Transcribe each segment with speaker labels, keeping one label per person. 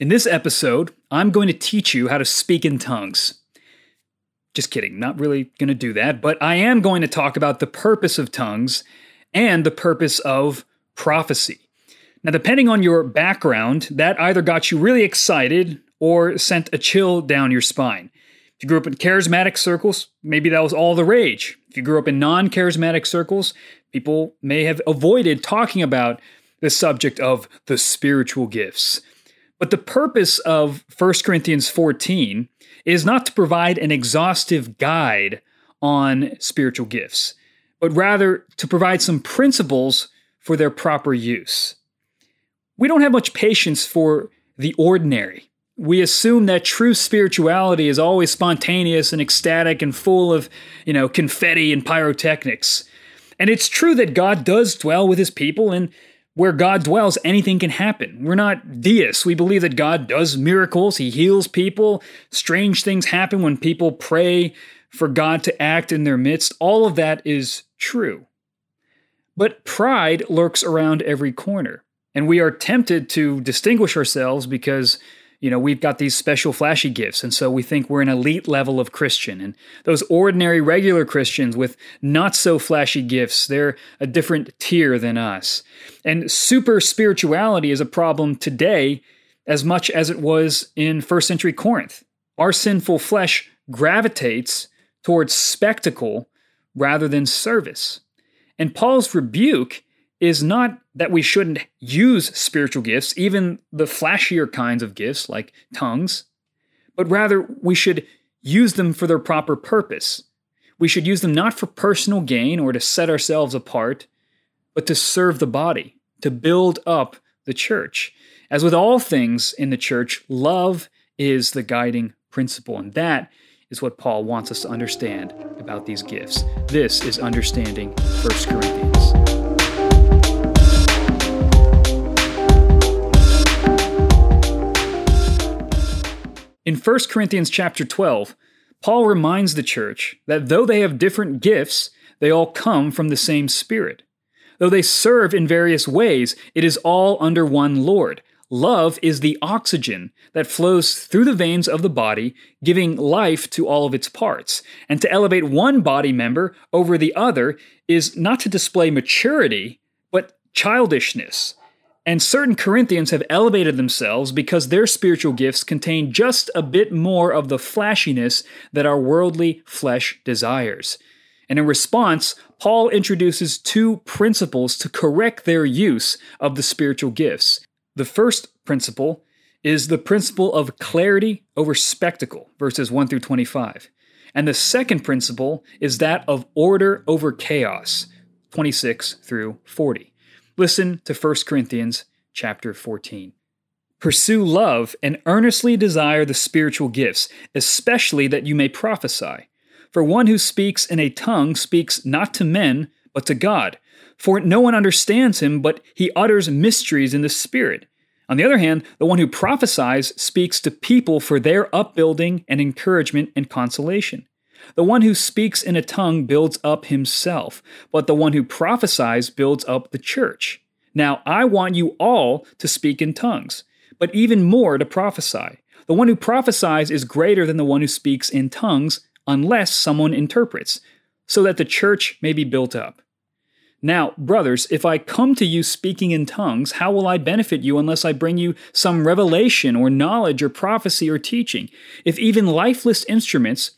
Speaker 1: In this episode, I'm going to teach you how to speak in tongues. Just kidding, not really going to do that, but I am going to talk about the purpose of tongues and the purpose of prophecy. Now, depending on your background, that either got you really excited or sent a chill down your spine. If you grew up in charismatic circles, maybe that was all the rage. If you grew up in non charismatic circles, people may have avoided talking about the subject of the spiritual gifts. But the purpose of 1 Corinthians 14 is not to provide an exhaustive guide on spiritual gifts, but rather to provide some principles for their proper use. We don't have much patience for the ordinary. We assume that true spirituality is always spontaneous and ecstatic and full of, you know, confetti and pyrotechnics. And it's true that God does dwell with his people and where God dwells, anything can happen. We're not deists. We believe that God does miracles, He heals people, strange things happen when people pray for God to act in their midst. All of that is true. But pride lurks around every corner, and we are tempted to distinguish ourselves because you know, we've got these special flashy gifts, and so we think we're an elite level of Christian. And those ordinary, regular Christians with not so flashy gifts, they're a different tier than us. And super spirituality is a problem today as much as it was in first century Corinth. Our sinful flesh gravitates towards spectacle rather than service. And Paul's rebuke is not that we shouldn't use spiritual gifts, even the flashier kinds of gifts like tongues, but rather we should use them for their proper purpose. We should use them not for personal gain or to set ourselves apart, but to serve the body, to build up the church. As with all things in the church, love is the guiding principle, and that is what Paul wants us to understand about these gifts. This is understanding 1 Corinthians. In 1 Corinthians chapter 12, Paul reminds the church that though they have different gifts, they all come from the same Spirit. Though they serve in various ways, it is all under one Lord. Love is the oxygen that flows through the veins of the body, giving life to all of its parts. And to elevate one body member over the other is not to display maturity, but childishness. And certain Corinthians have elevated themselves because their spiritual gifts contain just a bit more of the flashiness that our worldly flesh desires. And in response, Paul introduces two principles to correct their use of the spiritual gifts. The first principle is the principle of clarity over spectacle, verses 1 through 25. And the second principle is that of order over chaos, 26 through 40. Listen to 1 Corinthians chapter 14. Pursue love and earnestly desire the spiritual gifts, especially that you may prophesy. For one who speaks in a tongue speaks not to men, but to God. For no one understands him, but he utters mysteries in the Spirit. On the other hand, the one who prophesies speaks to people for their upbuilding and encouragement and consolation. The one who speaks in a tongue builds up himself, but the one who prophesies builds up the church. Now, I want you all to speak in tongues, but even more to prophesy. The one who prophesies is greater than the one who speaks in tongues, unless someone interprets, so that the church may be built up. Now, brothers, if I come to you speaking in tongues, how will I benefit you unless I bring you some revelation or knowledge or prophecy or teaching? If even lifeless instruments,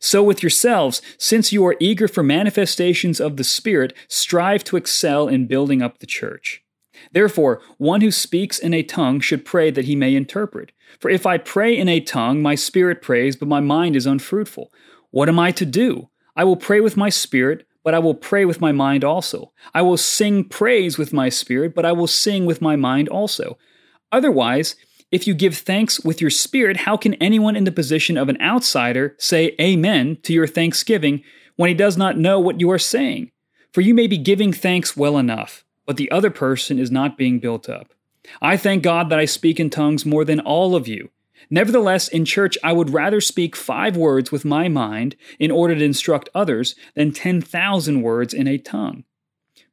Speaker 1: So with yourselves, since you are eager for manifestations of the Spirit, strive to excel in building up the church. Therefore, one who speaks in a tongue should pray that he may interpret. For if I pray in a tongue, my spirit prays, but my mind is unfruitful. What am I to do? I will pray with my spirit, but I will pray with my mind also. I will sing praise with my spirit, but I will sing with my mind also. Otherwise, if you give thanks with your spirit, how can anyone in the position of an outsider say amen to your thanksgiving when he does not know what you are saying? For you may be giving thanks well enough, but the other person is not being built up. I thank God that I speak in tongues more than all of you. Nevertheless, in church, I would rather speak five words with my mind in order to instruct others than 10,000 words in a tongue.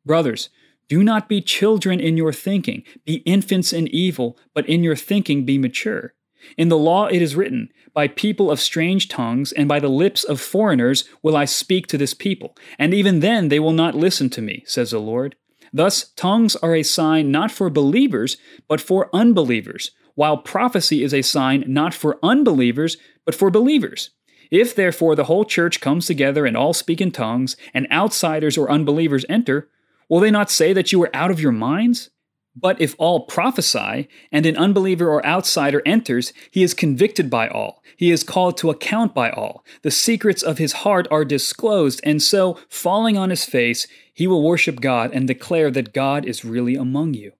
Speaker 1: Brothers, do not be children in your thinking, be infants in evil, but in your thinking be mature. In the law it is written, By people of strange tongues and by the lips of foreigners will I speak to this people, and even then they will not listen to me, says the Lord. Thus, tongues are a sign not for believers, but for unbelievers, while prophecy is a sign not for unbelievers, but for believers. If therefore the whole church comes together and all speak in tongues, and outsiders or unbelievers enter, Will they not say that you are out of your minds? But if all prophesy, and an unbeliever or outsider enters, he is convicted by all. He is called to account by all. The secrets of his heart are disclosed, and so, falling on his face, he will worship God and declare that God is really among you.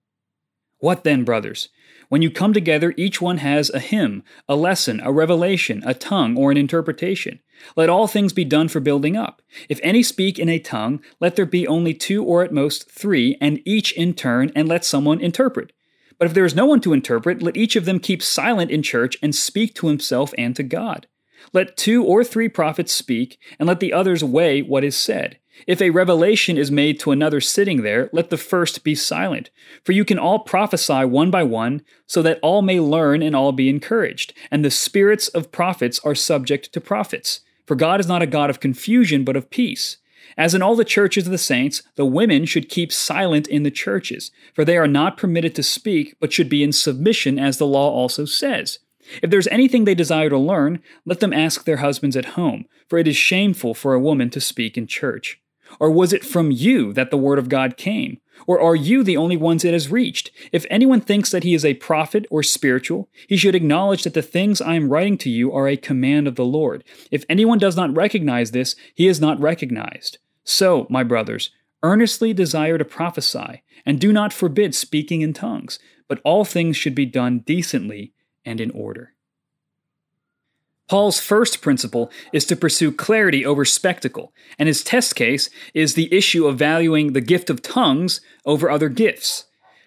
Speaker 1: What then, brothers? When you come together, each one has a hymn, a lesson, a revelation, a tongue, or an interpretation. Let all things be done for building up. If any speak in a tongue, let there be only two or at most three, and each in turn, and let someone interpret. But if there is no one to interpret, let each of them keep silent in church and speak to himself and to God. Let two or three prophets speak, and let the others weigh what is said. If a revelation is made to another sitting there, let the first be silent. For you can all prophesy one by one, so that all may learn and all be encouraged. And the spirits of prophets are subject to prophets. For God is not a God of confusion, but of peace. As in all the churches of the saints, the women should keep silent in the churches, for they are not permitted to speak, but should be in submission, as the law also says. If there is anything they desire to learn, let them ask their husbands at home, for it is shameful for a woman to speak in church. Or was it from you that the word of God came? Or are you the only ones it has reached? If anyone thinks that he is a prophet or spiritual, he should acknowledge that the things I am writing to you are a command of the Lord. If anyone does not recognize this, he is not recognized. So, my brothers, earnestly desire to prophesy, and do not forbid speaking in tongues, but all things should be done decently and in order. Paul's first principle is to pursue clarity over spectacle, and his test case is the issue of valuing the gift of tongues over other gifts.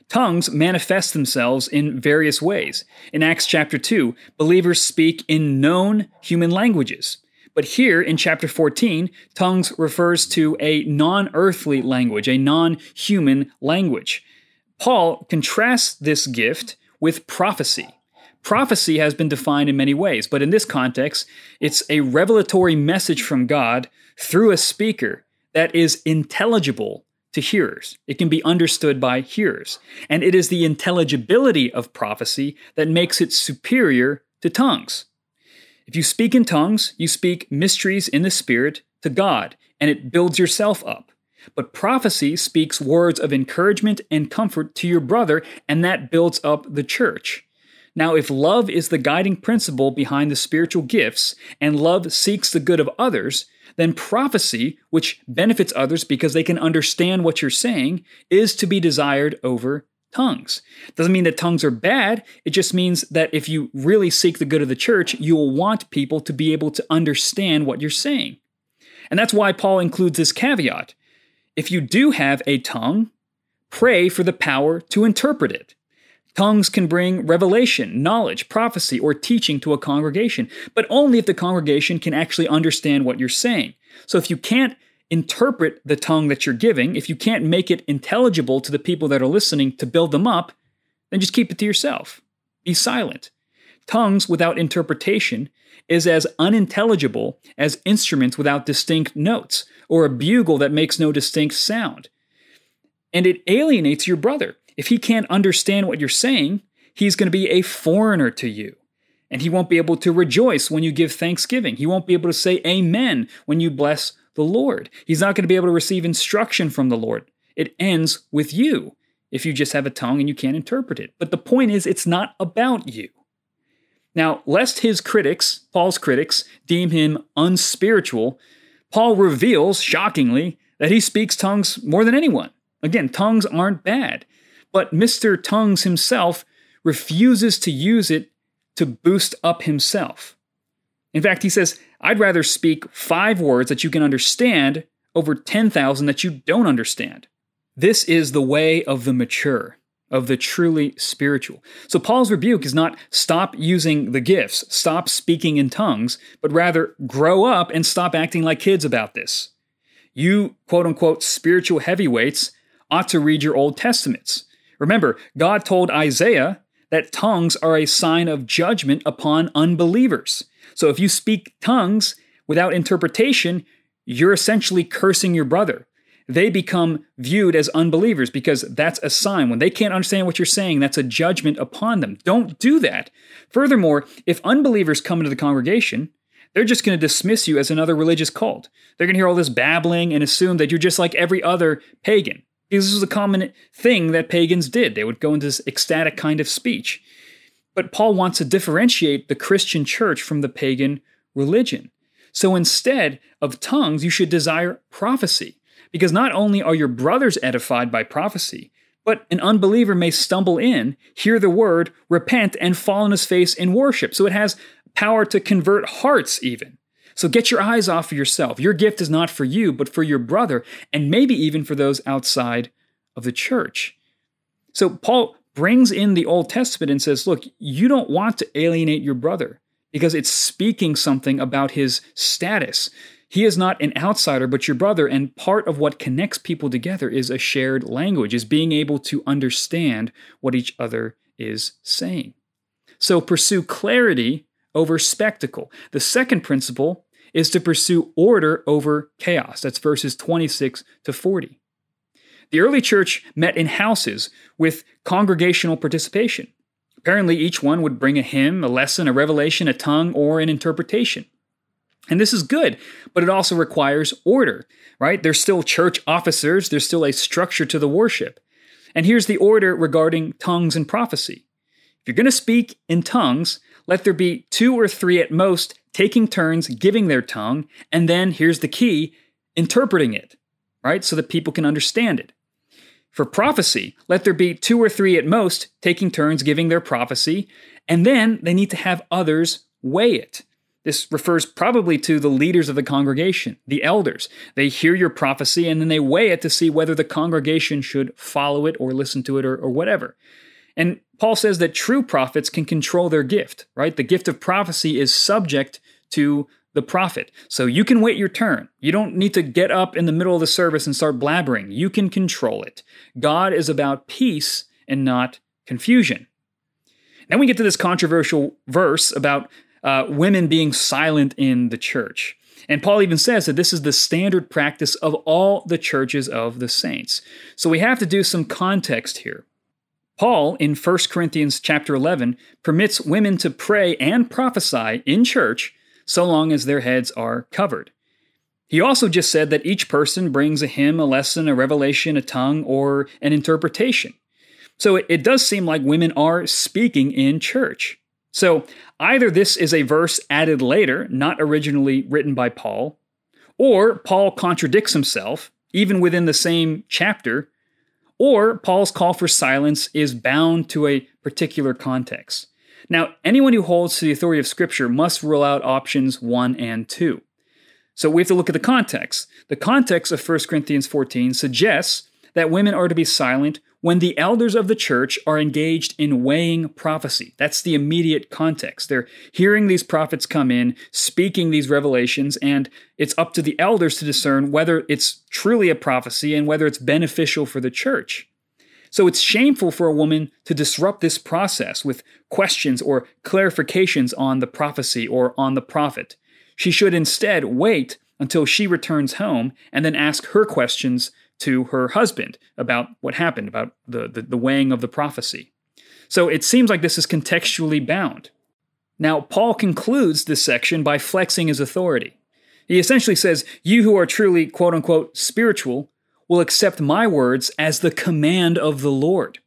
Speaker 1: Tongues manifest themselves in various ways. In Acts chapter 2, believers speak in known human languages. But here in chapter 14, tongues refers to a non earthly language, a non human language. Paul contrasts this gift with prophecy. Prophecy has been defined in many ways, but in this context, it's a revelatory message from God through a speaker that is intelligible to hearers. It can be understood by hearers. And it is the intelligibility of prophecy that makes it superior to tongues. If you speak in tongues, you speak mysteries in the Spirit to God, and it builds yourself up. But prophecy speaks words of encouragement and comfort to your brother, and that builds up the church. Now, if love is the guiding principle behind the spiritual gifts, and love seeks the good of others, then prophecy, which benefits others because they can understand what you're saying, is to be desired over tongues. Doesn't mean that tongues are bad, it just means that if you really seek the good of the church, you will want people to be able to understand what you're saying. And that's why Paul includes this caveat. If you do have a tongue, pray for the power to interpret it. Tongues can bring revelation, knowledge, prophecy, or teaching to a congregation, but only if the congregation can actually understand what you're saying. So if you can't interpret the tongue that you're giving, if you can't make it intelligible to the people that are listening to build them up, then just keep it to yourself. Be silent. Tongues without interpretation is as unintelligible as instruments without distinct notes, or a bugle that makes no distinct sound. And it alienates your brother. If he can't understand what you're saying, he's going to be a foreigner to you. And he won't be able to rejoice when you give thanksgiving. He won't be able to say amen when you bless the Lord. He's not going to be able to receive instruction from the Lord. It ends with you if you just have a tongue and you can't interpret it. But the point is, it's not about you. Now, lest his critics, Paul's critics, deem him unspiritual, Paul reveals, shockingly, that he speaks tongues more than anyone. Again, tongues aren't bad. But Mr. Tongues himself refuses to use it to boost up himself. In fact, he says, I'd rather speak five words that you can understand over 10,000 that you don't understand. This is the way of the mature, of the truly spiritual. So Paul's rebuke is not stop using the gifts, stop speaking in tongues, but rather grow up and stop acting like kids about this. You, quote unquote, spiritual heavyweights ought to read your Old Testaments. Remember, God told Isaiah that tongues are a sign of judgment upon unbelievers. So if you speak tongues without interpretation, you're essentially cursing your brother. They become viewed as unbelievers because that's a sign. When they can't understand what you're saying, that's a judgment upon them. Don't do that. Furthermore, if unbelievers come into the congregation, they're just going to dismiss you as another religious cult. They're going to hear all this babbling and assume that you're just like every other pagan. This was a common thing that pagans did. They would go into this ecstatic kind of speech. But Paul wants to differentiate the Christian church from the pagan religion. So instead of tongues, you should desire prophecy, because not only are your brothers edified by prophecy, but an unbeliever may stumble in, hear the word, repent, and fall on his face in worship. So it has power to convert hearts, even. So get your eyes off of yourself. Your gift is not for you, but for your brother, and maybe even for those outside of the church. So Paul brings in the Old Testament and says, look, you don't want to alienate your brother because it's speaking something about his status. He is not an outsider, but your brother, and part of what connects people together is a shared language, is being able to understand what each other is saying. So pursue clarity over spectacle. The second principle is to pursue order over chaos. That's verses 26 to 40. The early church met in houses with congregational participation. Apparently, each one would bring a hymn, a lesson, a revelation, a tongue, or an interpretation. And this is good, but it also requires order, right? There's still church officers, there's still a structure to the worship. And here's the order regarding tongues and prophecy. If you're going to speak in tongues, let there be two or three at most taking turns giving their tongue, and then here's the key interpreting it, right? So that people can understand it. For prophecy, let there be two or three at most taking turns giving their prophecy, and then they need to have others weigh it. This refers probably to the leaders of the congregation, the elders. They hear your prophecy and then they weigh it to see whether the congregation should follow it or listen to it or, or whatever. And Paul says that true prophets can control their gift, right? The gift of prophecy is subject to the prophet. So you can wait your turn. You don't need to get up in the middle of the service and start blabbering. You can control it. God is about peace and not confusion. Then we get to this controversial verse about uh, women being silent in the church. And Paul even says that this is the standard practice of all the churches of the saints. So we have to do some context here. Paul in 1 Corinthians chapter 11 permits women to pray and prophesy in church so long as their heads are covered. He also just said that each person brings a hymn, a lesson, a revelation, a tongue, or an interpretation. So it, it does seem like women are speaking in church. So either this is a verse added later, not originally written by Paul, or Paul contradicts himself, even within the same chapter, or Paul's call for silence is bound to a particular context. Now, anyone who holds to the authority of Scripture must rule out options 1 and 2. So we have to look at the context. The context of 1 Corinthians 14 suggests that women are to be silent when the elders of the church are engaged in weighing prophecy. That's the immediate context. They're hearing these prophets come in, speaking these revelations, and it's up to the elders to discern whether it's truly a prophecy and whether it's beneficial for the church. So it's shameful for a woman to disrupt this process with questions or clarifications on the prophecy or on the prophet. She should instead wait until she returns home and then ask her questions to her husband about what happened, about the, the, the weighing of the prophecy. So it seems like this is contextually bound. Now, Paul concludes this section by flexing his authority. He essentially says, You who are truly, quote unquote, spiritual, will accept my words as the command of the Lord.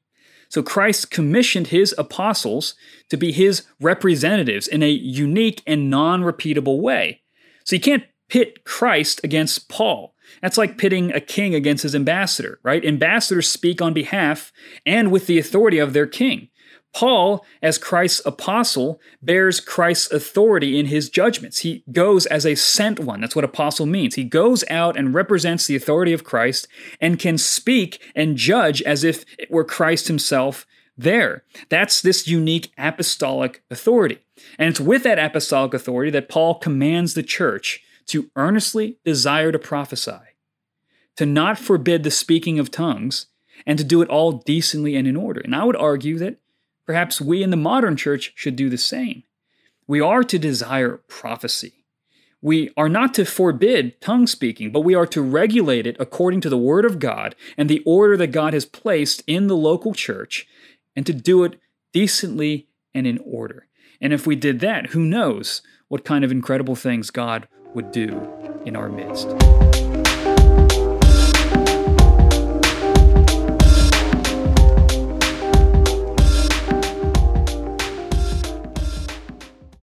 Speaker 1: So Christ commissioned his apostles to be his representatives in a unique and non repeatable way. So you can't pit Christ against Paul. That's like pitting a king against his ambassador, right? Ambassadors speak on behalf and with the authority of their king. Paul, as Christ's apostle, bears Christ's authority in his judgments. He goes as a sent one. That's what apostle means. He goes out and represents the authority of Christ and can speak and judge as if it were Christ himself there. That's this unique apostolic authority. And it's with that apostolic authority that Paul commands the church to earnestly desire to prophesy, to not forbid the speaking of tongues, and to do it all decently and in order. And I would argue that perhaps we in the modern church should do the same. We are to desire prophecy. We are not to forbid tongue speaking, but we are to regulate it according to the Word of God and the order that God has placed in the local church, and to do it decently and in order. And if we did that, who knows what kind of incredible things God would do in our midst.